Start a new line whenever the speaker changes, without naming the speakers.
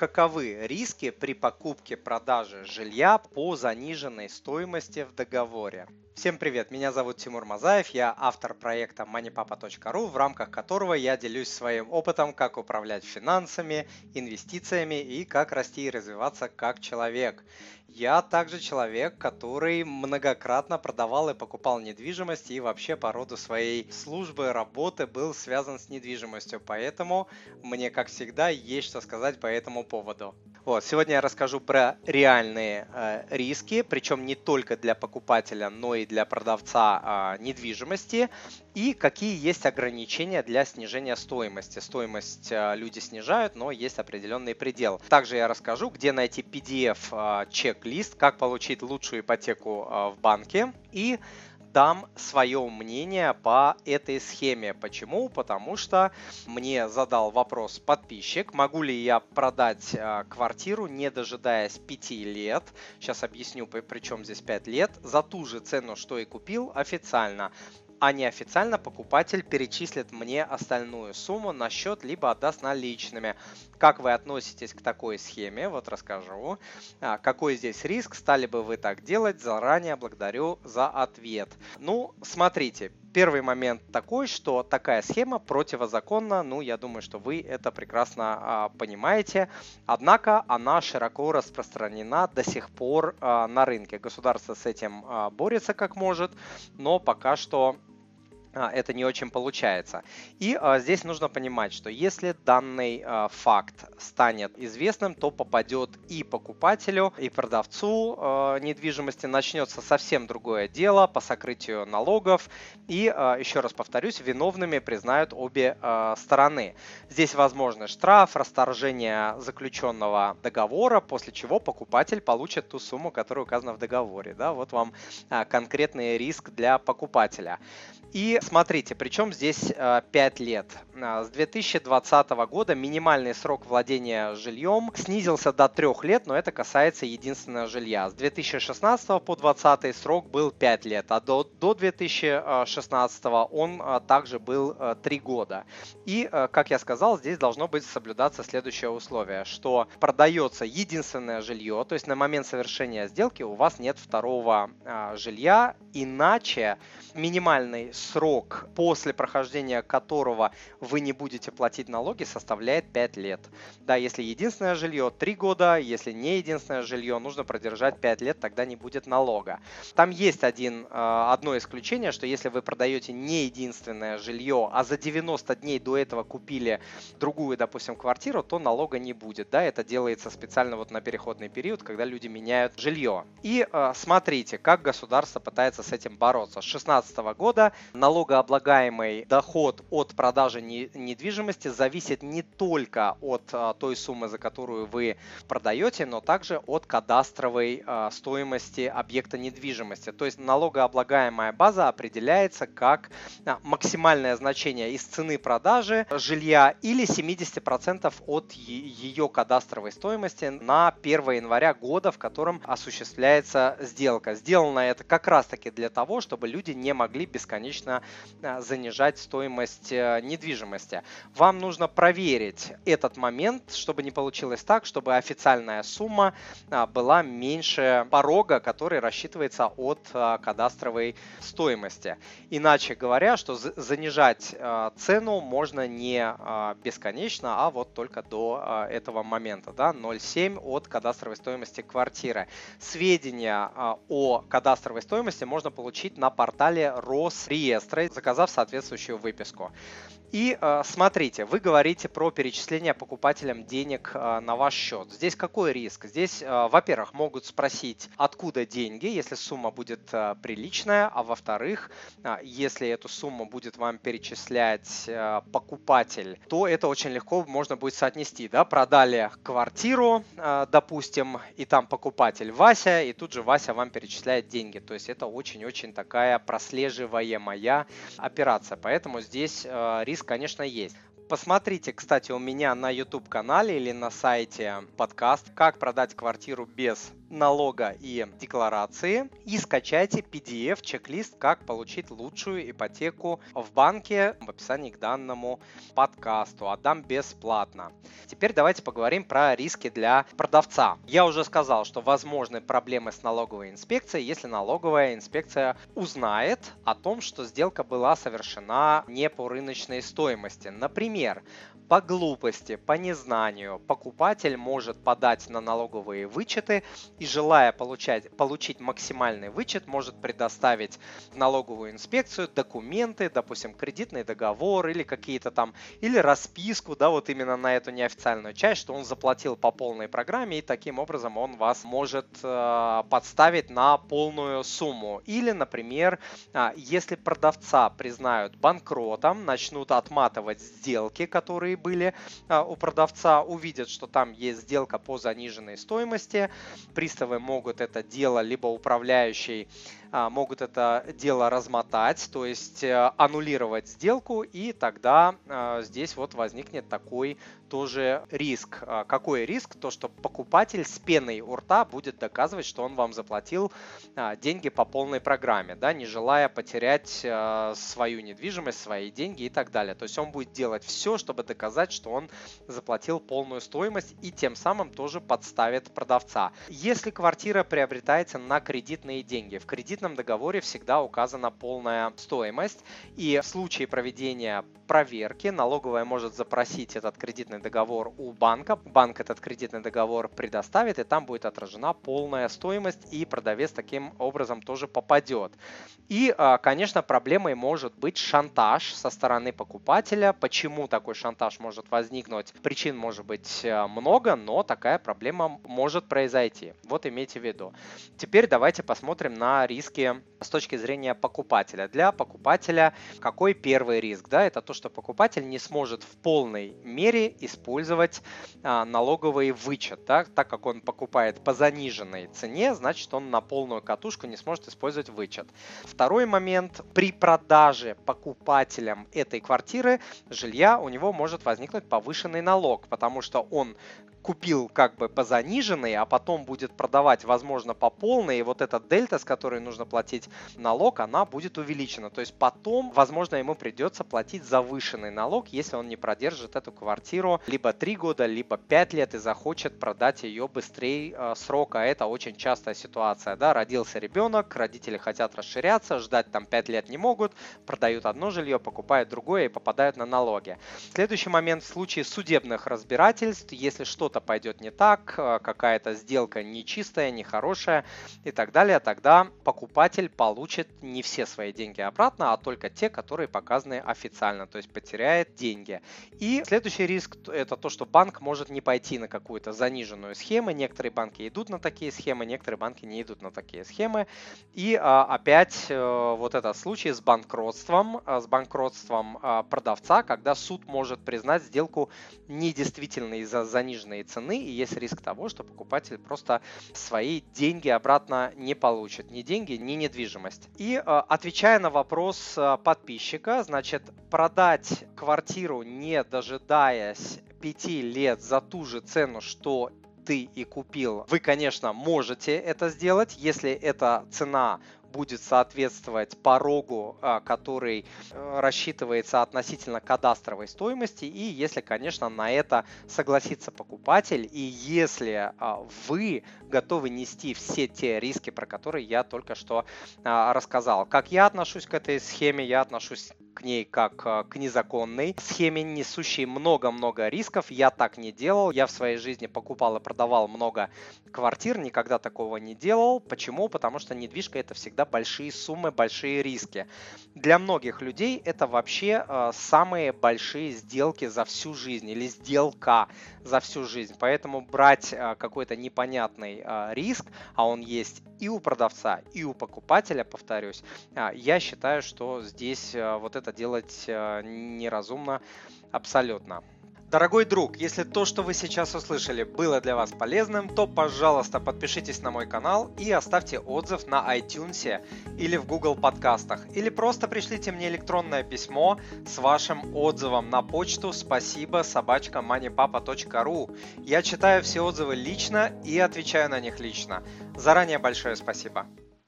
Каковы риски при покупке-продаже жилья по заниженной стоимости в договоре? Всем привет, меня зовут Тимур Мазаев, я автор проекта moneypapa.ru, в рамках которого я делюсь своим опытом, как управлять финансами, инвестициями и как расти и развиваться как человек. Я также человек, который многократно продавал и покупал недвижимость и вообще по роду своей службы, работы был связан с недвижимостью, поэтому мне, как всегда, есть что сказать по этому поводу. Вот, сегодня я расскажу про реальные э, риски, причем не только для покупателя, но и для продавца э, недвижимости, и какие есть ограничения для снижения стоимости. Стоимость э, люди снижают, но есть определенный предел. Также я расскажу, где найти PDF-чек-лист, э, как получить лучшую ипотеку э, в банке и дам свое мнение по этой схеме. Почему? Потому что мне задал вопрос подписчик, могу ли я продать э, квартиру, не дожидаясь 5 лет. Сейчас объясню, при чем здесь 5 лет. За ту же цену, что и купил официально а неофициально покупатель перечислит мне остальную сумму на счет, либо отдаст наличными. Как вы относитесь к такой схеме? Вот расскажу. А, какой здесь риск? Стали бы вы так делать? Заранее благодарю за ответ. Ну, смотрите, Первый момент такой, что такая схема противозаконна, ну, я думаю, что вы это прекрасно а, понимаете, однако она широко распространена до сих пор а, на рынке. Государство с этим а, борется как может, но пока что это не очень получается. И а, здесь нужно понимать, что если данный а, факт станет известным, то попадет и покупателю, и продавцу а, недвижимости, начнется совсем другое дело по сокрытию налогов. И, а, еще раз повторюсь, виновными признают обе а, стороны. Здесь возможны штраф, расторжение заключенного договора, после чего покупатель получит ту сумму, которая указана в договоре. Да? Вот вам а, конкретный риск для покупателя. И смотрите, причем здесь 5 э, лет. Э, с 2020 года минимальный срок владения жильем снизился до 3 лет, но это касается единственного жилья. С 2016 по 2020 срок был 5 лет, а до, до 2016 он э, также был 3 года. И, как я сказал, здесь должно быть соблюдаться следующее условие, что продается единственное жилье, то есть на момент совершения сделки у вас нет второго жилья, иначе минимальный срок, после прохождения которого вы не будете платить налоги, составляет 5 лет. Да, если единственное жилье 3 года, если не единственное жилье, нужно продержать 5 лет, тогда не будет налога. Там есть один, э, одно исключение, что если вы продаете не единственное жилье, а за 90 дней до этого купили другую, допустим, квартиру, то налога не будет. Да, это делается специально вот на переходный период, когда люди меняют жилье. И э, смотрите, как государство пытается с этим бороться. С 2016 года налогооблагаемый доход от продажи недвижимости зависит не только от а, той суммы, за которую вы продаете, но также от кадастровой а, стоимости объекта недвижимости. То есть налогооблагаемая база определяется как а, максимальное значение из цены продажи жилья или 70% от ее кадастровой стоимости на 1 января года, в котором осуществляется сделка. Сделано это как раз таки для того, чтобы люди не могли бесконечно занижать стоимость э, недвижимости. Вам нужно проверить этот момент, чтобы не получилось так, чтобы официальная сумма а, была меньше порога, который рассчитывается от кадастровой стоимости. Иначе говоря, что занижать цену можно не бесконечно, а вот только до этого момента, да, 0,7 от кадастровой стоимости квартиры. Сведения о кадастровой стоимости можно получить на портале Росреестра, заказав соответствующую выписку. И э, смотрите, вы говорите про перечисление покупателям денег э, на ваш счет. Здесь какой риск? Здесь, э, во-первых, могут спросить, откуда деньги, если сумма будет приличная, а во-вторых, если эту сумму будет вам перечислять покупатель, то это очень легко можно будет соотнести. Да? Продали квартиру, допустим, и там покупатель Вася, и тут же Вася вам перечисляет деньги. То есть это очень-очень такая прослеживаемая операция. Поэтому здесь риск риск, конечно, есть. Посмотрите, кстати, у меня на YouTube канале или на сайте подкаст «Как продать квартиру без налога и декларации и скачайте PDF-чек-лист, как получить лучшую ипотеку в банке в описании к данному подкасту. Отдам бесплатно. Теперь давайте поговорим про риски для продавца. Я уже сказал, что возможны проблемы с налоговой инспекцией, если налоговая инспекция узнает о том, что сделка была совершена не по рыночной стоимости. Например, по глупости, по незнанию покупатель может подать на налоговые вычеты и желая получать, получить максимальный вычет, может предоставить налоговую инспекцию документы, допустим, кредитный договор или какие-то там, или расписку, да, вот именно на эту неофициальную часть, что он заплатил по полной программе и таким образом он вас может э, подставить на полную сумму. Или, например, э, если продавца признают банкротом, начнут отматывать сделки, которые были а, у продавца, увидят, что там есть сделка по заниженной стоимости. Приставы могут это дело, либо управляющий могут это дело размотать, то есть э, аннулировать сделку, и тогда а, здесь вот возникнет такой тоже риск. А, какой риск? То, что покупатель с пеной у рта будет доказывать, что он вам заплатил деньги по полной программе, да, не желая потерять свою недвижимость, свои деньги и так далее. То есть он будет делать все, чтобы доказать, что он заплатил полную стоимость и тем самым тоже подставит продавца. Если квартира приобретается на кредитные деньги, в кредит кредитном договоре всегда указана полная стоимость, и в случае проведения проверки налоговая может запросить этот кредитный договор у банка, банк этот кредитный договор предоставит, и там будет отражена полная стоимость, и продавец таким образом тоже попадет. И, а, конечно, проблемой может быть шантаж со стороны покупателя. Почему такой шантаж может возникнуть? Причин может быть э, много, но такая проблема может произойти. Вот имейте в виду. Теперь давайте посмотрим на риск риски с точки зрения покупателя. Для покупателя какой первый риск? Да, это то, что покупатель не сможет в полной мере использовать а, налоговый вычет. Да? Так как он покупает по заниженной цене, значит он на полную катушку не сможет использовать вычет. Второй момент. При продаже покупателям этой квартиры жилья у него может возникнуть повышенный налог, потому что он купил как бы по заниженной, а потом будет продавать, возможно, по полной, и вот эта дельта, с которой нужно платить налог, она будет увеличена. То есть потом, возможно, ему придется платить завышенный налог, если он не продержит эту квартиру либо 3 года, либо 5 лет и захочет продать ее быстрее э, срока. Это очень частая ситуация. Да? Родился ребенок, родители хотят расширяться, ждать там 5 лет не могут, продают одно жилье, покупают другое и попадают на налоги. Следующий момент в случае судебных разбирательств, если что что-то пойдет не так, э, какая-то сделка нечистая, нехорошая и так далее, тогда покупатель получит не все свои деньги обратно, а только те, которые показаны официально, то есть потеряет деньги. И следующий риск это то, что банк может не пойти на какую-то заниженную схему. Некоторые банки идут на такие схемы, некоторые банки не идут на такие схемы. И а, опять э, вот этот случай с банкротством, с банкротством а, продавца, когда суд может признать сделку недействительной из-за заниженной пониженные цены, и есть риск того, что покупатель просто свои деньги обратно не получит. Ни деньги, ни недвижимость. И э, отвечая на вопрос э, подписчика, значит, продать квартиру, не дожидаясь 5 лет за ту же цену, что ты и купил, вы, конечно, можете это сделать, если эта цена будет соответствовать порогу, а, который э, рассчитывается относительно кадастровой стоимости, и если, конечно, на это согласится покупатель, и если а, вы готовы нести все те риски, про которые я только что а, рассказал. Как я отношусь к этой схеме? Я отношусь к ней как э, к незаконной схеме, несущей много-много рисков. Я так не делал. Я в своей жизни покупал и продавал много квартир, никогда такого не делал. Почему? Потому что недвижка это всегда большие суммы, большие риски. Для многих людей это вообще э, самые большие сделки за всю жизнь или сделка за всю жизнь. Поэтому брать э, какой-то непонятный э, риск, а он есть и у продавца, и у покупателя, повторюсь, э, я считаю, что здесь э, вот это делать э, неразумно абсолютно. Дорогой друг, если то, что вы сейчас услышали, было для вас полезным, то, пожалуйста, подпишитесь на мой канал и оставьте отзыв на iTunes или в Google подкастах. Или просто пришлите мне электронное письмо с вашим отзывом на почту спасибо собачка moneypapa.ru. Я читаю все отзывы лично и отвечаю на них лично. Заранее большое спасибо.